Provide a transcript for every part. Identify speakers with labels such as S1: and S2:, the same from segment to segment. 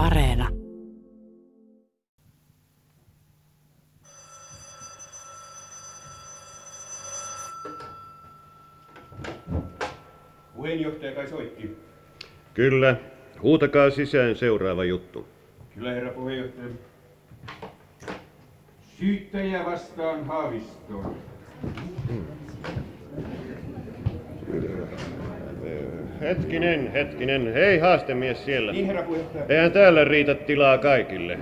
S1: Areena.
S2: Puheenjohtaja kai soitti.
S3: Kyllä. Huutakaa sisään seuraava juttu.
S2: Kyllä, herra puheenjohtaja. Syyttäjä vastaan Haavistoon.
S3: Hetkinen, hetkinen. Hei haastemies siellä.
S2: Niin, herra puheenjohtaja.
S3: Eihän täällä riitä tilaa kaikille.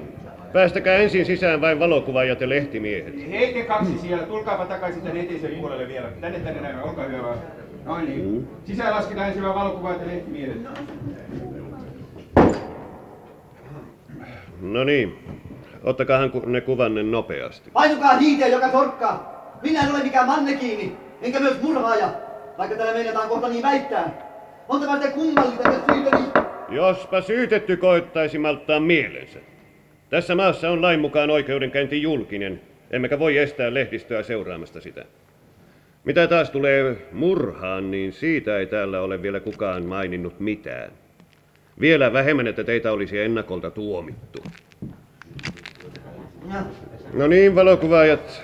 S3: Päästäkää ensin sisään vain valokuvaajat ja lehtimiehet.
S2: Hei te kaksi siellä, tulkaapa takaisin tänne eteisen puolelle vielä. Tänne tänne näin, olkaa hyvä vaan. Noin niin. Sisään lasketaan ensin valokuvaajat ja lehtimiehet.
S3: No niin. Ottakaahan ne kuvanne nopeasti.
S4: Painukaa hiiteen, joka sorkkaa! Minä en ole mikään mannekiini, enkä myös murhaaja, vaikka täällä meinataan kohta niin väittää. Montako te kummallista ja syyteni?
S3: Jospa syytetty koittaisi malttaa mielensä. Tässä maassa on lain mukaan oikeudenkäynti julkinen, emmekä voi estää lehdistöä seuraamasta sitä. Mitä taas tulee murhaan, niin siitä ei täällä ole vielä kukaan maininnut mitään. Vielä vähemmän, että teitä olisi ennakolta tuomittu. No niin, valokuvaajat,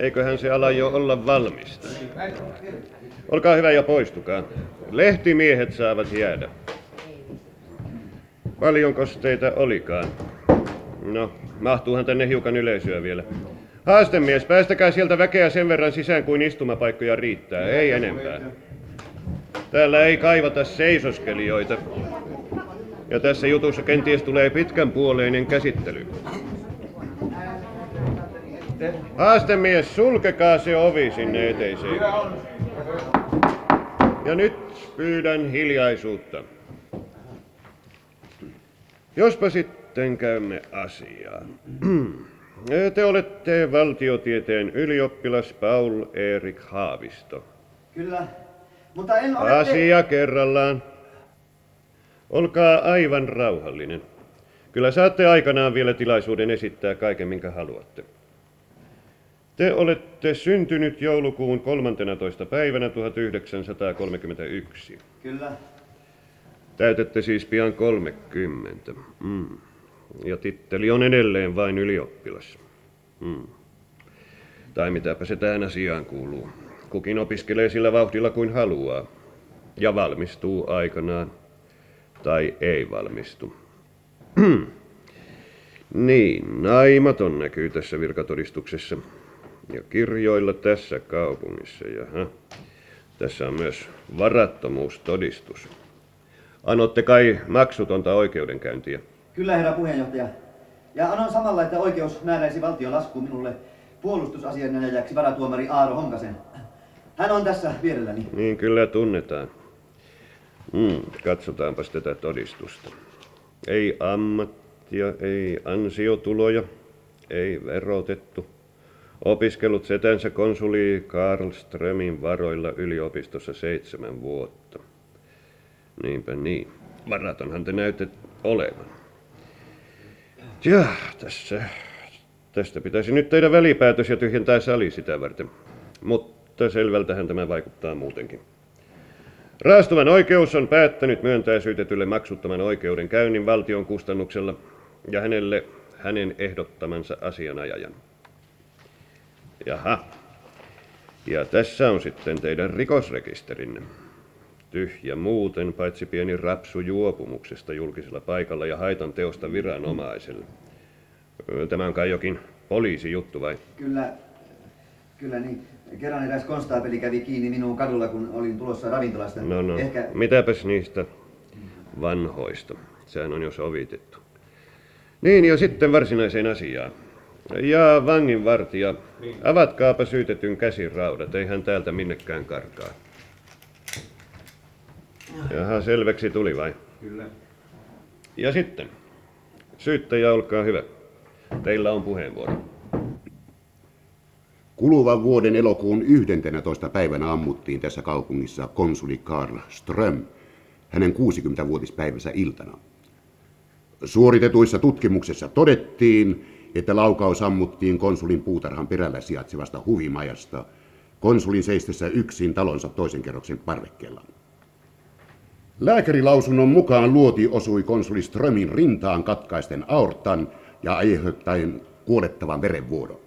S3: eiköhän se ala jo olla valmista. Olkaa hyvä ja poistukaa. Lehtimiehet saavat jäädä. Paljonko teitä olikaan? No, mahtuuhan tänne hiukan yleisöä vielä. Haastemies, päästäkää sieltä väkeä sen verran sisään kuin istumapaikkoja riittää, ei enempää. Täällä ei kaivata seisoskelijoita. Ja tässä jutussa kenties tulee pitkän puoleinen käsittely. Haastemies, sulkekaa se ovi sinne eteiseen. Ja nyt pyydän hiljaisuutta. Jospa sitten käymme asiaan. Te olette valtiotieteen ylioppilas Paul Erik Haavisto.
S4: kyllä. Mutta en ole...
S3: Asia kerrallaan. Olkaa aivan rauhallinen. Kyllä saatte aikanaan vielä tilaisuuden esittää kaiken, minkä haluatte. Te olette syntynyt joulukuun 13. päivänä 1931.
S4: Kyllä.
S3: Täytätte siis pian 30. Mm. Ja titteli on edelleen vain ylioppilas. Mm. Tai mitäpä se tähän asiaan kuuluu. Kukin opiskelee sillä vauhdilla kuin haluaa. Ja valmistuu aikanaan. Tai ei valmistu. niin, naimaton näkyy tässä virkatodistuksessa. Ja kirjoilla tässä kaupungissa. Jaha. Tässä on myös varattomuustodistus. Anotte kai maksutonta oikeudenkäyntiä.
S4: Kyllä, herra puheenjohtaja. Ja annan samalla, että oikeus määräisi valtion laskuun minulle puolustusasianajajaksi varatuomari Aaro Honkasen. Hän on tässä vierelläni.
S3: Niin kyllä tunnetaan. Hmm, katsotaanpas tätä todistusta. Ei ammattia, ei ansiotuloja, ei verotettu. Opiskellut setänsä konsuli Karl Strömin varoilla yliopistossa seitsemän vuotta. Niinpä niin. Varatonhan te näytte olevan. Ja, tässä, tästä pitäisi nyt tehdä välipäätös ja tyhjentää sali sitä varten. Mutta selvältähän tämä vaikuttaa muutenkin. Raastuvan oikeus on päättänyt myöntää syytetylle maksuttoman oikeudenkäynnin valtion kustannuksella ja hänelle hänen ehdottamansa asianajajan. Jaha. Ja tässä on sitten teidän rikosrekisterinne. Tyhjä muuten, paitsi pieni rapsu juopumuksesta julkisella paikalla ja haitan teosta viranomaiselle. Tämä on kai jokin poliisijuttu vai?
S4: Kyllä, kyllä niin. Kerran eräs konstaapeli kävi kiinni minuun kadulla, kun olin tulossa ravintolasta.
S3: No no,
S4: Ehkä...
S3: mitäpäs niistä vanhoista? Sehän on jo sovitettu. Niin, ja sitten varsinaiseen asiaan. Ja vanginvartija, avatkaapa syytetyn käsiraudat, ei hän täältä minnekään karkaa. Jaha, selväksi tuli vai?
S2: Kyllä.
S3: Ja sitten, syyttäjä, olkaa hyvä. Teillä on puheenvuoro.
S5: Kuluvan vuoden elokuun 11. päivänä ammuttiin tässä kaupungissa konsuli Karl Ström hänen 60-vuotispäivänsä iltana. Suoritetuissa tutkimuksissa todettiin, että laukaus ammuttiin konsulin puutarhan perällä sijaitsevasta huvimajasta konsulin seistessä yksin talonsa toisen kerroksen parvekkeella. Lääkärilausunnon mukaan luoti osui konsuli Strömin rintaan katkaisten aortan ja aiheuttaen kuolettavan verenvuodon.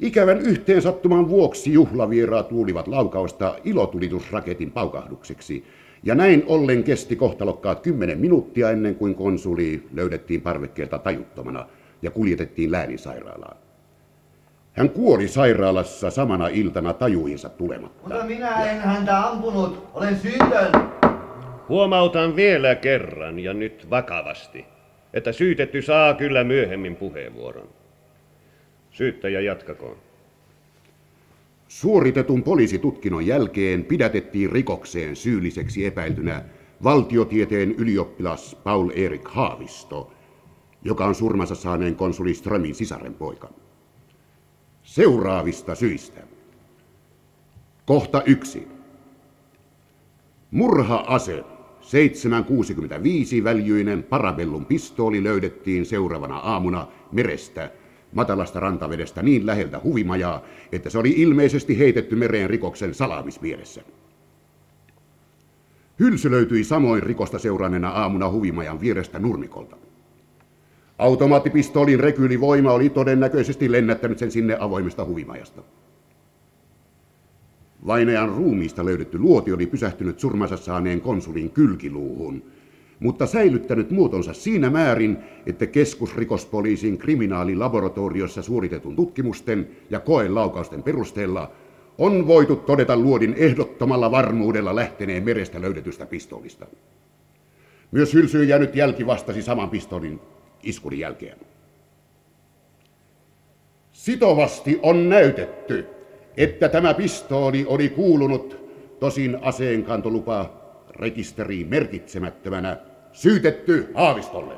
S5: Ikävän yhteensattuman vuoksi juhlavieraat luulivat laukausta ilotulitusraketin paukahdukseksi, ja näin ollen kesti kohtalokkaat kymmenen minuuttia ennen kuin konsuli löydettiin parvekkeelta tajuttomana ja kuljetettiin läänisairaalaan. Hän kuoli sairaalassa samana iltana tajuinsa tulematta.
S4: Mutta minä en häntä ampunut. Olen syytön.
S3: Huomautan vielä kerran ja nyt vakavasti, että syytetty saa kyllä myöhemmin puheenvuoron. Syyttäjä jatkakoon.
S5: Suoritetun poliisitutkinnon jälkeen pidätettiin rikokseen syylliseksi epäiltynä valtiotieteen ylioppilas Paul Erik Haavisto, joka on surmansa saaneen konsuli Strömin sisaren poika. Seuraavista syistä. Kohta yksi. Murha-ase 765 väljyinen parabellum pistooli löydettiin seuraavana aamuna merestä matalasta rantavedestä niin läheltä huvimajaa, että se oli ilmeisesti heitetty mereen rikoksen salaamismielessä. Hylsy löytyi samoin rikosta seuranneena aamuna huvimajan vierestä nurmikolta. Automaattipistoolin rekyylivoima oli todennäköisesti lennättänyt sen sinne avoimesta huvimajasta. Vainajan ruumiista löydetty luoti oli pysähtynyt surmansa saaneen konsulin kylkiluuhun, mutta säilyttänyt muotonsa siinä määrin, että keskusrikospoliisin kriminaalilaboratoriossa suoritetun tutkimusten ja koelaukausten perusteella on voitu todeta luodin ehdottomalla varmuudella lähteneen merestä löydetystä pistoolista. Myös hylsyyn jäänyt jälki vastasi saman pistoolin iskurin jälkeen. Sitovasti on näytetty, että tämä pistooli oli kuulunut tosin aseenkantolupa rekisteriin merkitsemättömänä syytetty Haavistolle.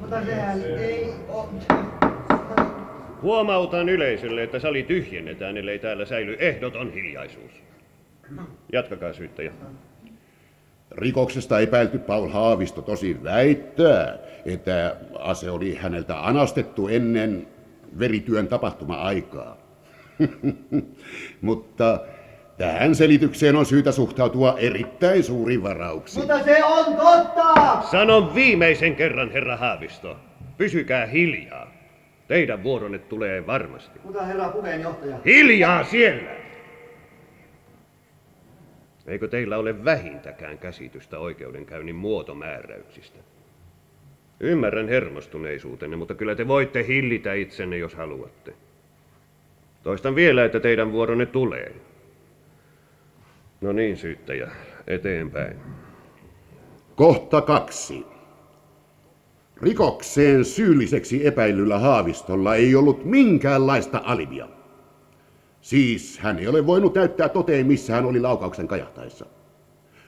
S4: Mutta sehän ei ole...
S3: Huomautan yleisölle, että sali tyhjennetään, ellei täällä säily ehdoton hiljaisuus. Jatkakaa syyttäjä.
S5: Rikoksesta epäilty Paul Haavisto tosi väittää, että ase oli häneltä anastettu ennen verityön tapahtuma-aikaa. Mutta tähän selitykseen on syytä suhtautua erittäin suuri varauksin.
S4: Mutta se on totta!
S3: Sanon viimeisen kerran, herra Haavisto. Pysykää hiljaa. Teidän vuoronne tulee varmasti.
S4: Mutta herra puheenjohtaja...
S3: Hiljaa siellä! Eikö teillä ole vähintäkään käsitystä oikeudenkäynnin muotomääräyksistä? Ymmärrän hermostuneisuutenne, mutta kyllä te voitte hillitä itsenne, jos haluatte. Toistan vielä, että teidän vuoronne tulee. No niin, syyttäjä, eteenpäin.
S5: Kohta kaksi. Rikokseen syylliseksi epäilyllä Haavistolla ei ollut minkäänlaista alibia. Siis hän ei ole voinut näyttää toteen, missä hän oli laukauksen kajahtaessa.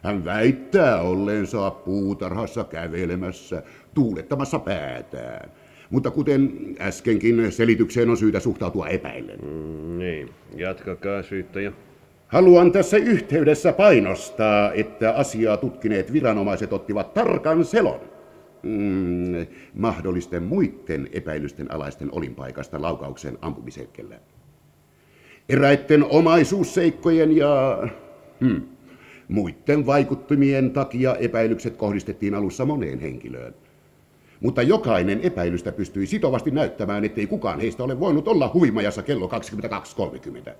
S5: Hän väittää olleensa puutarhassa kävelemässä, tuulettamassa päätään. Mutta kuten äskenkin, selitykseen on syytä suhtautua epäillen.
S3: Mm, niin, jatkakaa syyttäjä.
S5: Haluan tässä yhteydessä painostaa, että asiaa tutkineet viranomaiset ottivat tarkan selon mm, mahdollisten muiden epäilysten alaisten olinpaikasta laukauksen ampumishetkellä. Eräitten omaisuusseikkojen ja hmm, muiden vaikuttimien takia epäilykset kohdistettiin alussa moneen henkilöön. Mutta jokainen epäilystä pystyi sitovasti näyttämään, ettei kukaan heistä ole voinut olla huimajassa kello 22.30.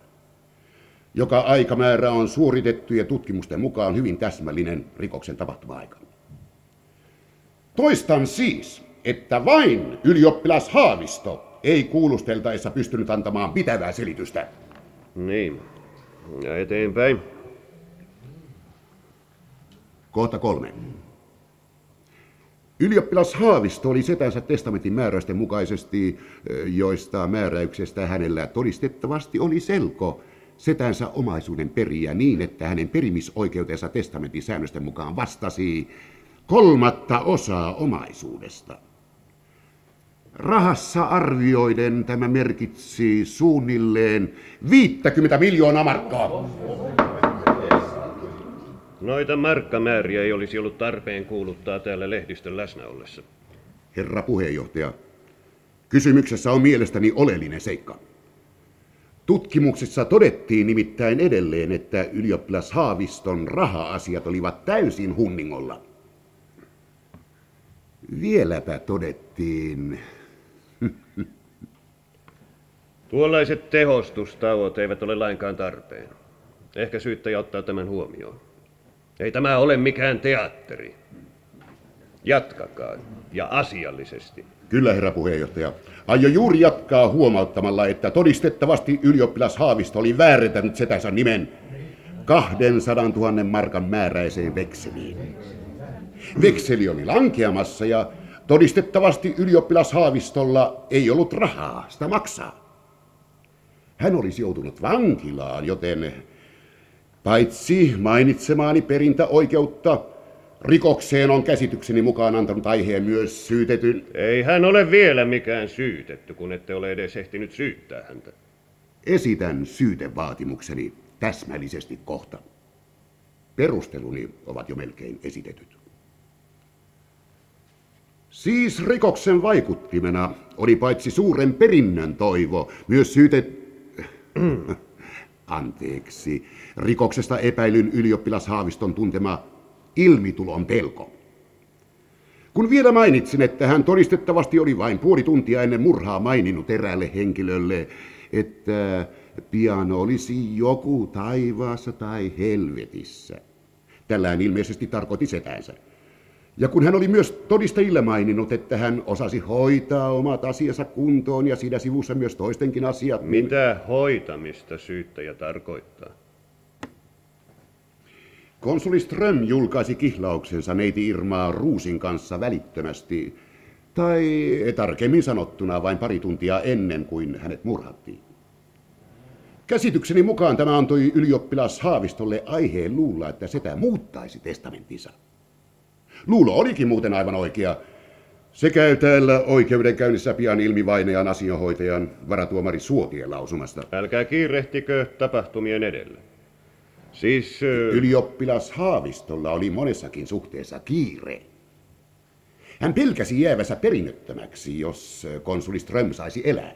S5: Joka aikamäärä on suoritettujen tutkimusten mukaan hyvin täsmällinen rikoksen tapahtuma-aika. Toistan siis, että vain ylioppilas Haavisto ei kuulusteltaessa pystynyt antamaan pitävää selitystä.
S3: Niin, ja eteenpäin.
S5: Kohta kolme. Ylioppilas Haavisto oli setänsä testamentin määräysten mukaisesti, joista määräyksestä hänellä todistettavasti oli selko, setänsä omaisuuden periä niin, että hänen perimisoikeutensa testamentin säännösten mukaan vastasi kolmatta osaa omaisuudesta. Rahassa arvioiden tämä merkitsi suunnilleen 50 miljoonaa markkaa.
S3: Noita markkamääriä ei olisi ollut tarpeen kuuluttaa täällä lehdistön läsnä ollessa.
S5: Herra puheenjohtaja, kysymyksessä on mielestäni oleellinen seikka. Tutkimuksissa todettiin nimittäin edelleen, että ylioppilas Haaviston raha-asiat olivat täysin hunningolla. Vieläpä todettiin,
S3: Tuollaiset tehostustauot eivät ole lainkaan tarpeen. Ehkä syyttäjä ottaa tämän huomioon. Ei tämä ole mikään teatteri. Jatkakaa. Ja asiallisesti.
S5: Kyllä, herra puheenjohtaja. Aio juuri jatkaa huomauttamalla, että todistettavasti ylioppilas Haavisto oli väärentänyt setänsä nimen 200 000 markan määräiseen vekseliin. Vekseli oli lankeamassa ja todistettavasti ylioppilas Haavistolla ei ollut rahaa sitä maksaa. Hän olisi joutunut vankilaan, joten paitsi mainitsemaani perintäoikeutta, rikokseen on käsitykseni mukaan antanut aiheen myös syytetyn.
S3: Ei hän ole vielä mikään syytetty, kun ette ole edes ehtinyt syyttää häntä.
S5: Esitän syytevaatimukseni täsmällisesti kohta. Perusteluni ovat jo melkein esitetyt. Siis rikoksen vaikuttimena oli paitsi suuren perinnön toivo, myös syytet... Anteeksi. Rikoksesta epäilyn ylioppilas Haaviston tuntema ilmitulon pelko. Kun vielä mainitsin, että hän todistettavasti oli vain puoli tuntia ennen murhaa maininnut eräälle henkilölle, että pian olisi joku taivaassa tai helvetissä. Tällään ilmeisesti tarkoitti setänsä. Ja kun hän oli myös todistajille maininnut, että hän osasi hoitaa omat asiansa kuntoon ja siinä sivussa myös toistenkin asiat, niin...
S3: Mitä hoitamista syyttäjä tarkoittaa?
S5: Konsuli Ström julkaisi kihlauksensa neiti Irmaa Ruusin kanssa välittömästi, tai tarkemmin sanottuna vain pari tuntia ennen kuin hänet murhattiin. Käsitykseni mukaan tämä antoi ylioppilas Haavistolle aiheen luulla, että setä muuttaisi testamenttinsa. Luulo olikin muuten aivan oikea. Se käy täällä oikeudenkäynnissä pian ilmi vainajan asianhoitajan varatuomari Suotien lausumasta.
S3: Älkää kiirehtikö tapahtumien edellä. Siis... ö,
S5: Ylioppilas Haavistolla oli monessakin suhteessa kiire. Hän pelkäsi jäävänsä perinnöttömäksi, jos konsuli Ström saisi elää.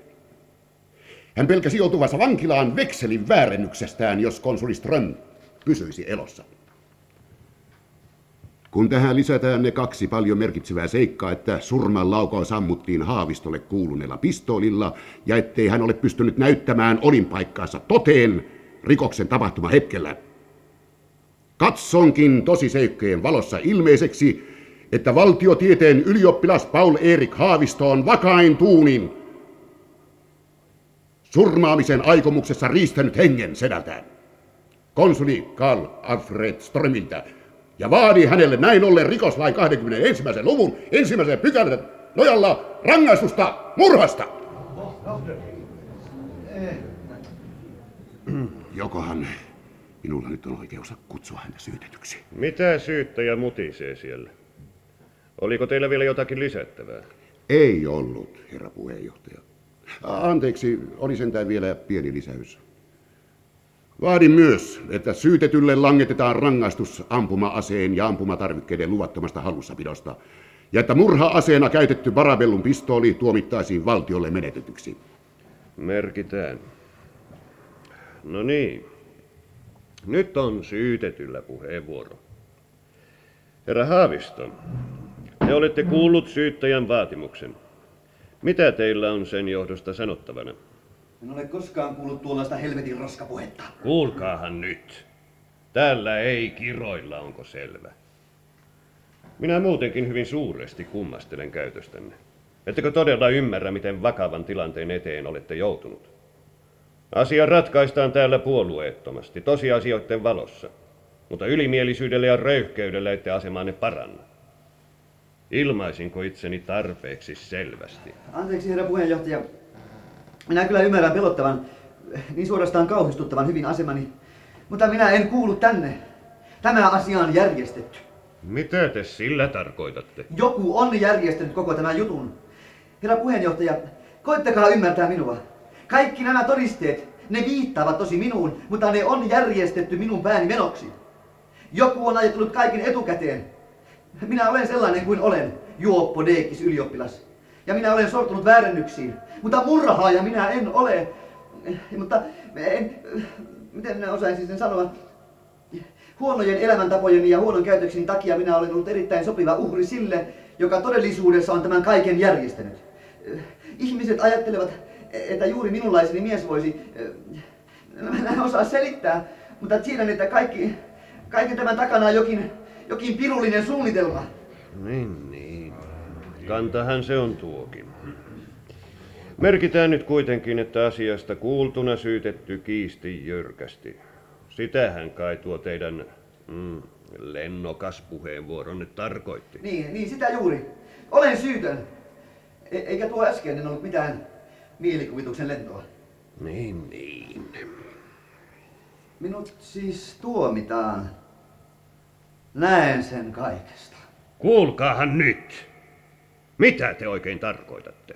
S5: Hän pelkäsi joutuvansa vankilaan vekselin väärennyksestään, jos konsuli Ström pysyisi elossa. Kun tähän lisätään ne kaksi paljon merkitsevää seikkaa, että surman laukaus ammuttiin Haavistolle kuuluneella pistoolilla ja ettei hän ole pystynyt näyttämään olinpaikkaansa toteen rikoksen tapahtuma hetkellä. Katsonkin tosiseikkojen valossa ilmeiseksi, että valtiotieteen ylioppilas Paul Erik Haavisto on vakain tuunin surmaamisen aikomuksessa riistänyt hengen sedältään. Konsuli Karl Alfred Strömiltä ja vaadi hänelle näin ollen rikoslain 21. luvun ensimmäisen pykälän nojalla rangaistusta murhasta. Jokohan minulla nyt on oikeus kutsua häntä syytetyksi.
S3: Mitä syyttäjä mutisee siellä? Oliko teillä vielä jotakin lisättävää?
S5: Ei ollut, herra puheenjohtaja. Anteeksi, oli sentään vielä pieni lisäys. Vaadin myös, että syytetylle langetetaan rangaistus ampuma-aseen ja ampumatarvikkeiden luvattomasta hallussapidosta, ja että murha-aseena käytetty Barabellun pistooli tuomittaisiin valtiolle menetetyksi.
S3: Merkitään. No niin. Nyt on syytetyllä puheenvuoro. Herra Haavisto, te olette kuullut syyttäjän vaatimuksen. Mitä teillä on sen johdosta sanottavana?
S4: En ole koskaan kuullut tuollaista helvetin roskapuhetta.
S3: Kuulkaahan nyt. Täällä ei kiroilla, onko selvä. Minä muutenkin hyvin suuresti kummastelen käytöstänne. Ettekö todella ymmärrä, miten vakavan tilanteen eteen olette joutunut? Asia ratkaistaan täällä puolueettomasti, tosiasioiden valossa. Mutta ylimielisyydellä ja röyhkeydellä ette asemaanne paranna. Ilmaisinko itseni tarpeeksi selvästi?
S4: Anteeksi, herra puheenjohtaja. Minä kyllä ymmärrän pelottavan, niin suorastaan kauhistuttavan hyvin asemani, mutta minä en kuulu tänne. Tämä asia on järjestetty.
S3: Mitä te sillä tarkoitatte?
S4: Joku on järjestänyt koko tämän jutun. Herra puheenjohtaja, koittakaa ymmärtää minua. Kaikki nämä todisteet, ne viittaavat tosi minuun, mutta ne on järjestetty minun pääni menoksi. Joku on ajatellut kaiken etukäteen. Minä olen sellainen kuin olen, juoppo Deekis ylioppilas. Ja minä olen sortunut väärennyksiin. Mutta murhaaja minä en ole. Mutta En, miten osaisin sen sanoa? Huonojen elämäntapojen ja huonon käytökseni takia minä olen ollut erittäin sopiva uhri sille, joka todellisuudessa on tämän kaiken järjestänyt. Ihmiset ajattelevat, että juuri minunlaiseni mies voisi... Mä en osaa selittää, mutta tiedän, että kaikki, kaiken tämän takana on jokin, jokin pirullinen suunnitelma.
S3: Niin, niin. Kantahan se on tuokin. Merkitään nyt kuitenkin, että asiasta kuultuna syytetty kiisti jyrkästi. Sitähän kai tuo teidän mm, lennokas puheenvuoronne tarkoitti.
S4: Niin, niin sitä juuri. Olen syytön. E- eikä tuo äskeinen ollut mitään mielikuvituksen lentoa.
S3: Niin, niin.
S4: Minut siis tuomitaan. Näen sen kaikesta.
S3: Kuulkaahan nyt! Mitä te oikein tarkoitatte?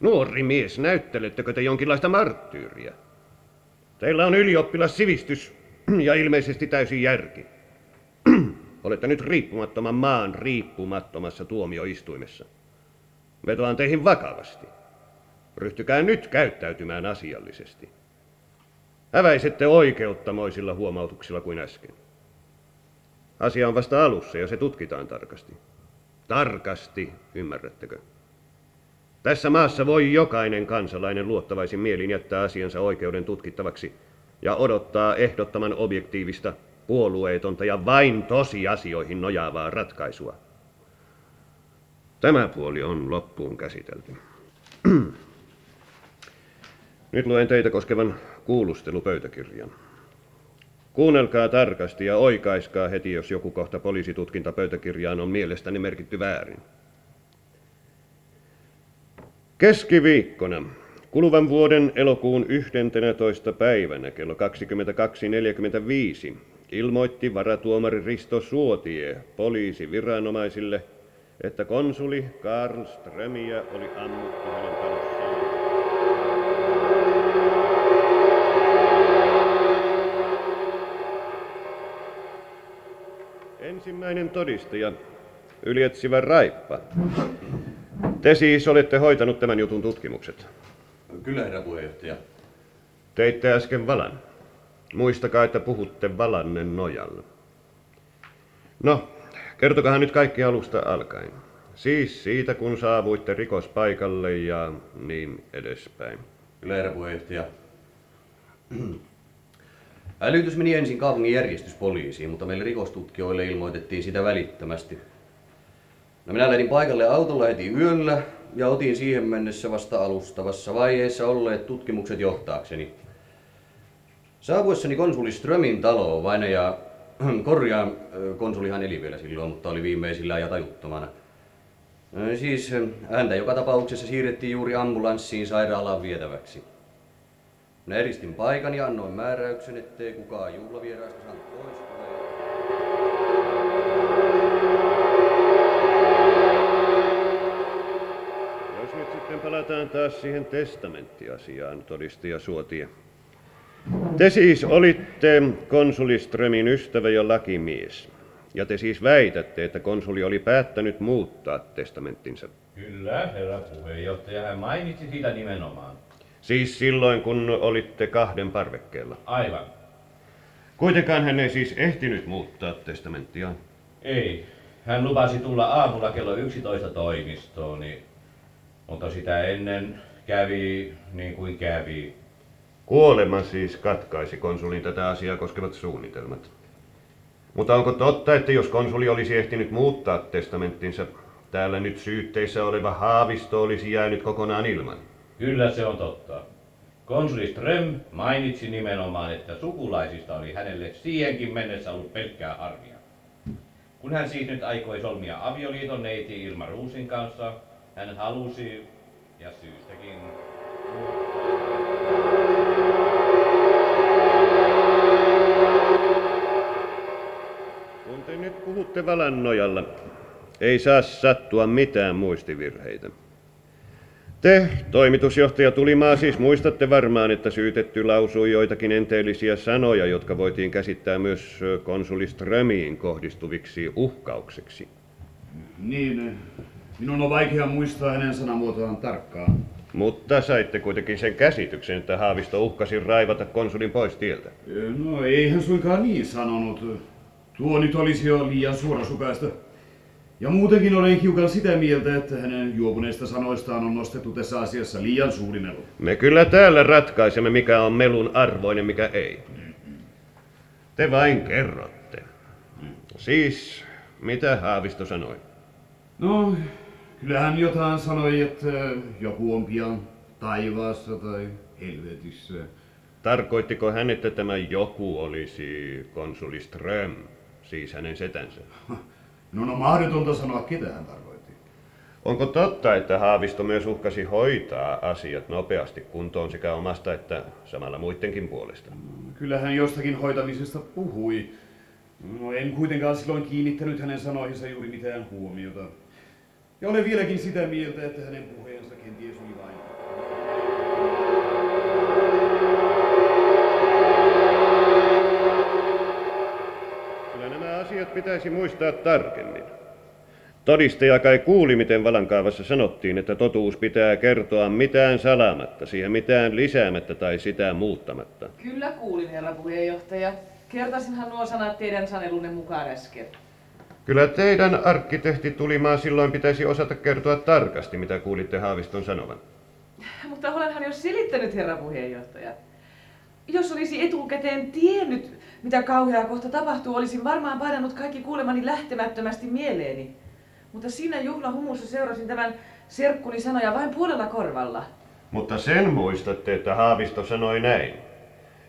S3: Nuori mies, näyttelettekö te jonkinlaista marttyyriä? Teillä on ylioppilassivistys ja ilmeisesti täysin järki. Olette nyt riippumattoman maan riippumattomassa tuomioistuimessa. Vetoan teihin vakavasti. Ryhtykää nyt käyttäytymään asiallisesti. Häväisette oikeuttamoisilla huomautuksilla kuin äsken. Asia on vasta alussa ja se tutkitaan tarkasti. Tarkasti, ymmärrättekö? Tässä maassa voi jokainen kansalainen luottavaisin mielin jättää asiansa oikeuden tutkittavaksi ja odottaa ehdottoman objektiivista, puolueetonta ja vain tosiasioihin nojaavaa ratkaisua. Tämä puoli on loppuun käsitelty. Nyt luen teitä koskevan kuulustelupöytäkirjan. Kuunnelkaa tarkasti ja oikaiskaa heti, jos joku kohta poliisitutkintapöytäkirjaan on mielestäni merkitty väärin. Keskiviikkona, kuluvan vuoden elokuun 11. päivänä kello 22.45 ilmoitti varatuomari Risto Suotie poliisiviranomaisille, että konsuli Karl Strömiä oli ammuttu hänen talossaan. Ensimmäinen todistaja, ylietsivä Raippa. Te siis olette hoitanut tämän jutun tutkimukset.
S1: Kyllä, herra puheenjohtaja.
S3: Teitte äsken valan. Muistakaa, että puhutte valannen nojalla. No, kertokahan nyt kaikki alusta alkaen. Siis siitä, kun saavuitte rikospaikalle ja niin edespäin.
S1: Kyllä, herra puheenjohtaja. Älytys meni ensin kaupungin järjestyspoliisiin, mutta meille rikostutkijoille ilmoitettiin sitä välittömästi. No minä lähdin paikalle autolla heti yöllä ja otin siihen mennessä vasta alustavassa vaiheessa olleet tutkimukset johtaakseni. Saapuessani konsuli Strömin taloon vainaja, korjaan, konsulihan eli vielä silloin, mutta oli viimeisillä ja tajuttomana. Siis häntä joka tapauksessa siirrettiin juuri ambulanssiin sairaalaan vietäväksi. Minä eristin paikan ja annoin määräyksen, ettei kukaan juhlavieraista saanut poistua.
S3: Jos nyt sitten palataan taas siihen testamenttiasiaan, todistaja Suotie. Te siis olitte konsuli Strömin ystävä ja lakimies. Ja te siis väitätte, että konsuli oli päättänyt muuttaa testamenttinsa.
S6: Kyllä, herra puheenjohtaja, hän mainitsi siitä nimenomaan.
S3: Siis silloin, kun olitte kahden parvekkeella.
S6: Aivan.
S3: Kuitenkaan hän ei siis ehtinyt muuttaa testamenttiaan.
S6: Ei. Hän lupasi tulla aamulla kello 11 toimistoon, niin, mutta sitä ennen kävi niin kuin kävi.
S3: Kuolema siis katkaisi konsulin tätä asiaa koskevat suunnitelmat. Mutta onko totta, että jos konsuli olisi ehtinyt muuttaa testamenttinsa, täällä nyt syytteissä oleva haavisto olisi jäänyt kokonaan ilman?
S6: Kyllä se on totta. Konsuli Ström mainitsi nimenomaan, että sukulaisista oli hänelle siihenkin mennessä ollut pelkkää harmia. Kun hän siis nyt aikoi solmia avioliiton neiti Ilma Ruusin kanssa, hän halusi, ja syystäkin,
S3: Kun te nyt puhutte valan nojalla, ei saa sattua mitään muistivirheitä. Te, toimitusjohtaja Tulimaa, siis muistatte varmaan, että syytetty lausui joitakin enteellisiä sanoja, jotka voitiin käsittää myös ö, konsuli Strömiin kohdistuviksi uhkaukseksi.
S7: Niin, minun on vaikea muistaa hänen sanamuotoaan tarkkaan.
S3: Mutta saitte kuitenkin sen käsityksen, että Haavisto uhkasi raivata konsulin pois tieltä.
S7: No ei hän suinkaan niin sanonut. Tuo nyt olisi jo liian suorasukaista. Ja muutenkin olen hiukan sitä mieltä, että hänen juopuneista sanoistaan on nostettu tässä asiassa liian suuri melu.
S3: Me kyllä täällä ratkaisemme, mikä on melun arvoinen, mikä ei. Te vain kerrotte. Siis, mitä Haavisto sanoi?
S7: No, kyllähän jotain sanoi, että joku on pian taivaassa tai helvetissä.
S3: Tarkoittiko hän, että tämä joku olisi konsuli Ström, siis hänen setänsä?
S7: No, no mahdotonta sanoa, ketä hän tarkoitti.
S3: Onko totta, että Haavisto myös uhkasi hoitaa asiat nopeasti kuntoon sekä omasta että samalla muidenkin puolesta?
S7: Kyllähän jostakin hoitamisesta puhui. No en kuitenkaan silloin kiinnittänyt hänen sanoihinsa juuri mitään huomiota. Ja olen vieläkin sitä mieltä, että hänen puheensa kenties oli vain...
S3: pitäisi muistaa tarkemmin. Todistaja kai kuuli, miten valankaavassa sanottiin, että totuus pitää kertoa mitään salaamatta, siihen mitään lisäämättä tai sitä muuttamatta.
S8: Kyllä kuulin, herra puheenjohtaja. Kertasinhan nuo sanat teidän sanelunne mukaan äsken.
S3: Kyllä teidän arkkitehti tulimaan silloin pitäisi osata kertoa tarkasti, mitä kuulitte Haaviston sanovan.
S8: Mutta olenhan jo selittänyt, herra puheenjohtaja. Jos olisi etukäteen tiennyt, mitä kauheaa kohta tapahtuu, olisin varmaan painanut kaikki kuulemani lähtemättömästi mieleeni. Mutta siinä juhlahumussa seurasin tämän serkkuni sanoja vain puolella korvalla.
S3: Mutta sen muistatte, että Haavisto sanoi näin.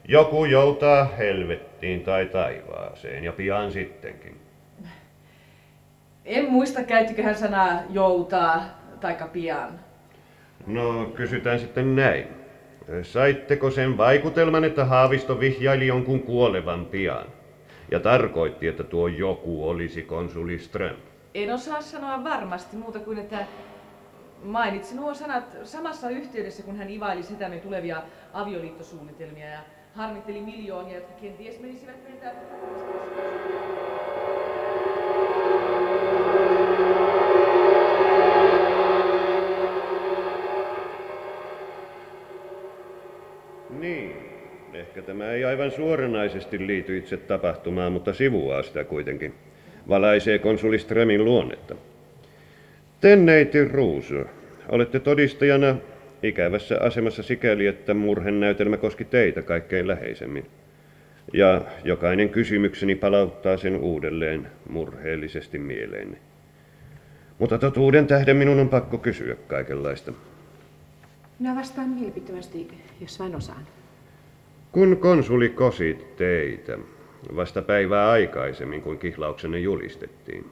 S3: Joku joutaa helvettiin tai taivaaseen ja pian sittenkin.
S8: En muista, käyttikö hän sanaa joutaa taikka pian.
S3: No, kysytään sitten näin. Saitteko sen vaikutelman, että Haavisto vihjaili jonkun kuolevan pian? Ja tarkoitti, että tuo joku olisi konsuli Ström.
S8: En osaa sanoa varmasti muuta kuin, että mainitsi nuo sanat samassa yhteydessä, kun hän ivaili setämme tulevia avioliittosuunnitelmia ja harmitteli miljoonia, jotka kenties menisivät meiltä.
S3: Ehkä tämä ei aivan suoranaisesti liity itse tapahtumaan, mutta sivuaa sitä kuitenkin. Valaisee konsuli Strömin luonnetta. Te, neiti Ruusu, olette todistajana ikävässä asemassa sikäli, että murhenäytelmä koski teitä kaikkein läheisemmin. Ja jokainen kysymykseni palauttaa sen uudelleen murheellisesti mieleenne. Mutta totuuden tähden minun on pakko kysyä kaikenlaista.
S9: Minä vastaan mielipittömästi, jos vain osaan.
S3: Kun konsuli kosi teitä vasta päivää aikaisemmin, kuin kihlauksenne julistettiin,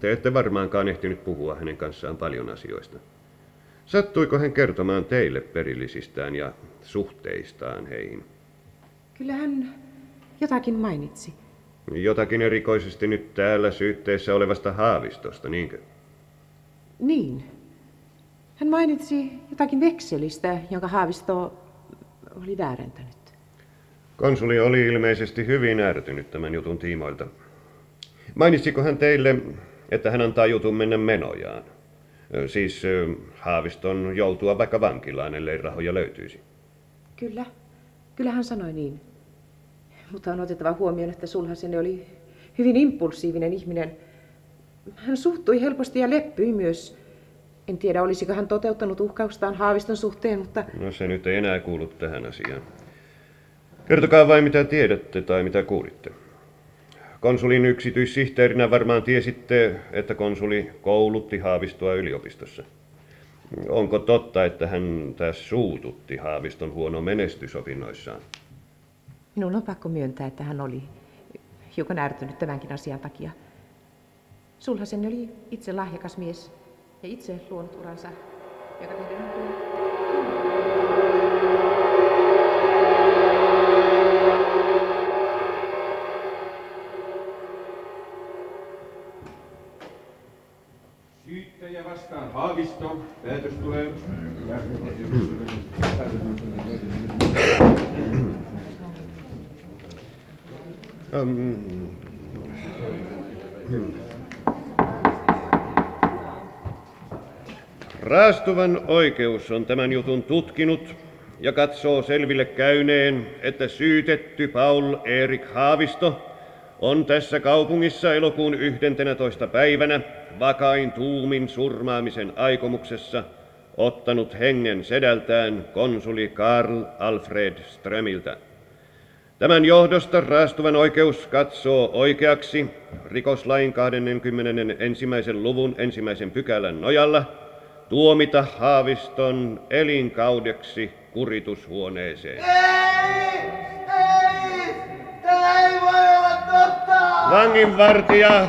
S3: te ette varmaankaan ehtinyt puhua hänen kanssaan paljon asioista. Sattuiko hän kertomaan teille perillisistään ja suhteistaan heihin?
S9: Kyllä hän jotakin mainitsi.
S3: Jotakin erikoisesti nyt täällä syytteessä olevasta haavistosta, niinkö?
S9: Niin. Hän mainitsi jotakin vekselistä, jonka Haavisto oli väärentänyt.
S3: Konsuli oli ilmeisesti hyvin ärtynyt tämän jutun tiimoilta. Mainitsiko hän teille, että hän antaa jutun mennä menojaan? Siis Haaviston joutua vaikka vankilaan, ellei rahoja löytyisi.
S9: Kyllä. Kyllä hän sanoi niin. Mutta on otettava huomioon, että Sulhasen oli hyvin impulsiivinen ihminen. Hän suhtui helposti ja leppyi myös. En tiedä, olisiko hän toteuttanut uhkaustaan Haaviston suhteen, mutta
S3: No se nyt ei enää kuulu tähän asiaan. Kertokaa vain mitä tiedätte tai mitä kuulitte. Konsulin yksityissihteerinä varmaan tiesitte, että konsuli koulutti Haavistoa yliopistossa. Onko totta, että hän tässä suututti Haaviston huono menestys opinnoissaan?
S9: minun on pakko myöntää, että hän oli hiukan ärtynyt tämänkin asian takia. Sulhasen oli itse lahjakas mies ja itse luonut uransa, joka tähden
S2: vastaan Haavisto. Päätös tulee.
S3: Um, Raastuvan oikeus on tämän jutun tutkinut ja katsoo selville käyneen, että syytetty Paul Erik Haavisto on tässä kaupungissa elokuun 11. päivänä vakain tuumin surmaamisen aikomuksessa ottanut hengen sedältään konsuli Karl Alfred Strömiltä. Tämän johdosta raastuvan oikeus katsoo oikeaksi rikoslain 21. luvun ensimmäisen pykälän nojalla tuomita Haaviston elinkaudeksi kuritushuoneeseen.
S4: Ei! Ei! Tämä ei voi olla totta!
S3: Vanginvartija,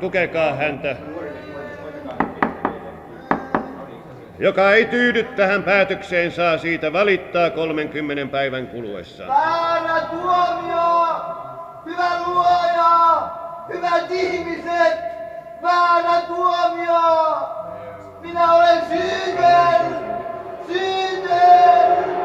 S3: tukekaa häntä. Joka ei tyydy tähän päätökseen, saa siitä valittaa 30 päivän kuluessa.
S4: Väärä tuomio! Hyvä luoja! Hyvät ihmiset! Väärä tuomio! Minä olen syytön! Syytön!